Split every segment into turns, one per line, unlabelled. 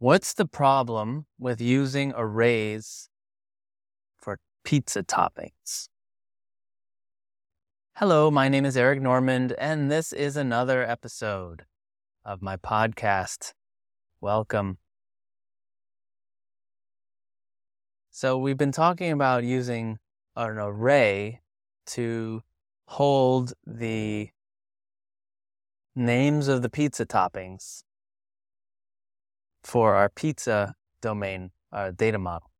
What's the problem with using arrays for pizza toppings? Hello, my name is Eric Normand, and this is another episode of my podcast. Welcome. So, we've been talking about using an array to hold the names of the pizza toppings for our pizza domain uh, data model.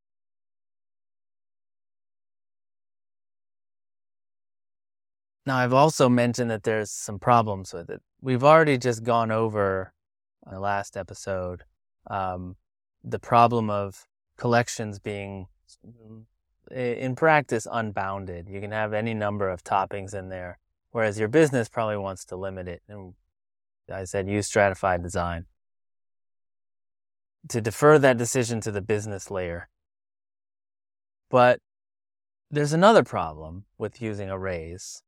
Now, I've also mentioned that there's some problems with it. We've already just gone over in the last episode um, the problem of collections being, in practice, unbounded. You can have any number of toppings in there, whereas your business probably wants to limit it. And I said use stratified design to defer that decision to the business layer. But there's another problem with using arrays,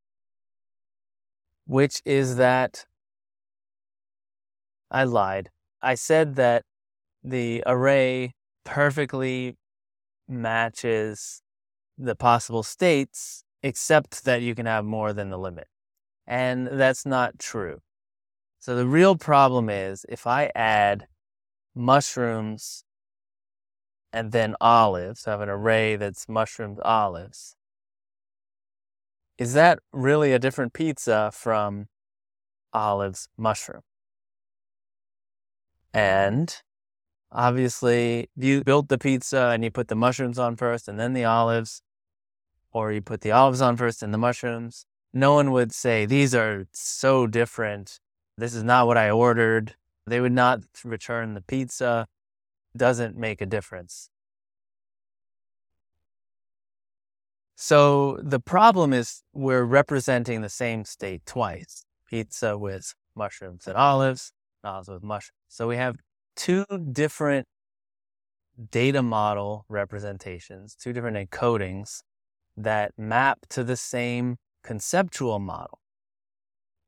which is that I lied. I said that the array perfectly matches the possible states, except that you can have more than the limit. And that's not true. So the real problem is if I add mushrooms and then olives, I have an array that's mushrooms, olives. Is that really a different pizza from olives, mushroom? And obviously, you built the pizza and you put the mushrooms on first and then the olives, or you put the olives on first and the mushrooms. No one would say these are so different. This is not what I ordered. They would not return the pizza. Doesn't make a difference. So the problem is we're representing the same state twice pizza with mushrooms and olives, olives with mushrooms. So we have two different data model representations, two different encodings that map to the same conceptual model,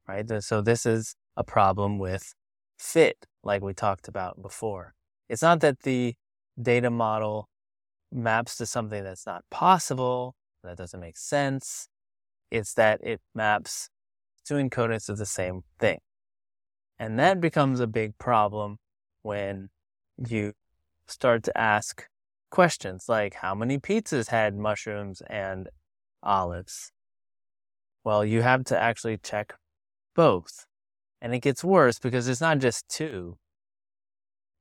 right? So this is a problem with fit, like we talked about before. It's not that the data model maps to something that's not possible, that doesn't make sense. It's that it maps to encodings of the same thing. And that becomes a big problem when you start to ask questions like how many pizzas had mushrooms and olives? Well, you have to actually check both. And it gets worse because it's not just two.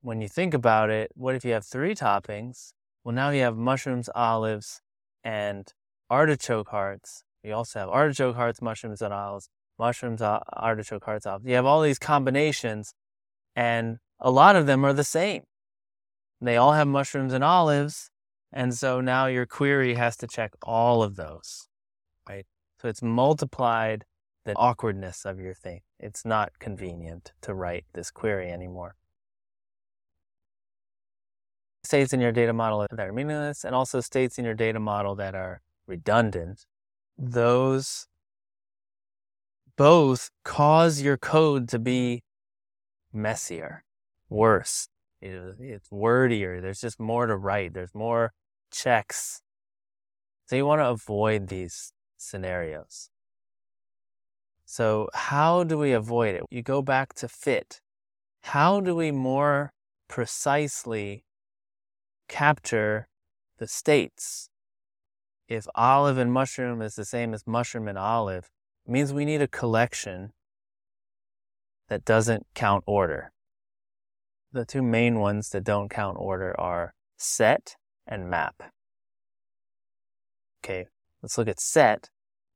When you think about it, what if you have three toppings? Well, now you have mushrooms, olives, and artichoke hearts. You also have artichoke hearts, mushrooms, and olives, mushrooms, artichoke hearts, olives. You have all these combinations, and a lot of them are the same. They all have mushrooms and olives. And so now your query has to check all of those, right? So it's multiplied the awkwardness of your thing. It's not convenient to write this query anymore. States in your data model that are meaningless and also states in your data model that are redundant. Those both cause your code to be messier, worse. It's wordier. There's just more to write. There's more checks. So you want to avoid these scenarios. So, how do we avoid it? You go back to fit. How do we more precisely capture the states? If olive and mushroom is the same as mushroom and olive, it means we need a collection that doesn't count order. The two main ones that don't count order are set and map. Okay, let's look at set.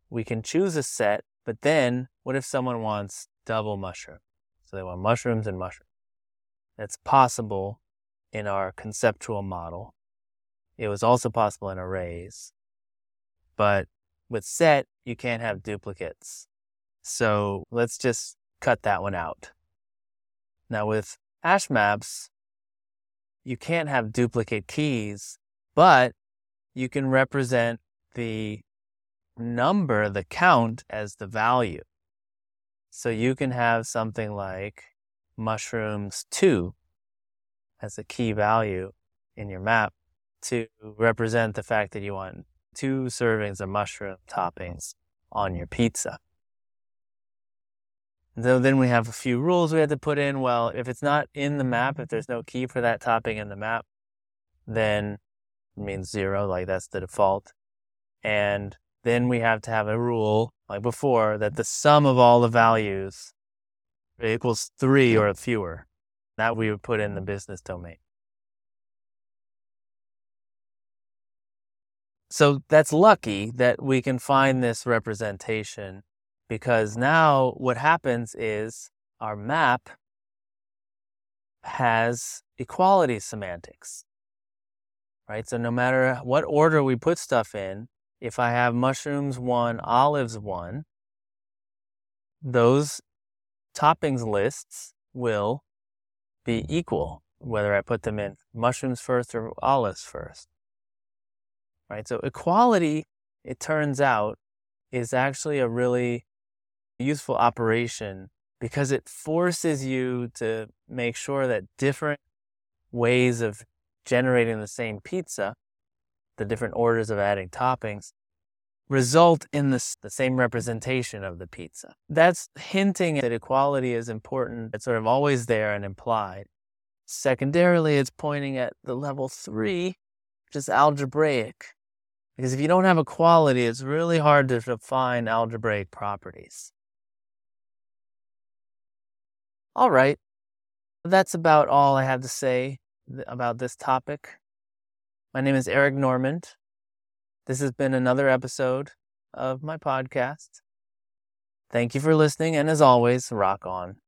We can choose a set but then, what if someone wants double mushroom? So they want mushrooms and mushrooms. That's possible in our conceptual model. It was also possible in arrays. But with set, you can't have duplicates. So let's just cut that one out. Now with hash maps, you can't have duplicate keys, but you can represent the number the count as the value. So you can have something like mushrooms 2 as a key value in your map to represent the fact that you want two servings of mushroom toppings on your pizza. So then we have a few rules we had to put in. Well, if it's not in the map, if there's no key for that topping in the map, then it means zero, like that's the default. And then we have to have a rule, like before, that the sum of all the values equals three or fewer. That we would put in the business domain. So that's lucky that we can find this representation because now what happens is our map has equality semantics, right? So no matter what order we put stuff in, if I have mushrooms one, olives one, those toppings lists will be equal, whether I put them in mushrooms first or olives first right? So equality, it turns out, is actually a really useful operation because it forces you to make sure that different ways of generating the same pizza, the different orders of adding toppings, result in the same representation of the pizza. That's hinting that equality is important. It's sort of always there and implied. Secondarily, it's pointing at the level three, which is algebraic. Because if you don't have equality, it's really hard to define algebraic properties. All right. That's about all I have to say about this topic. My name is Eric Normand. This has been another episode of my podcast. Thank you for listening, and as always, rock on.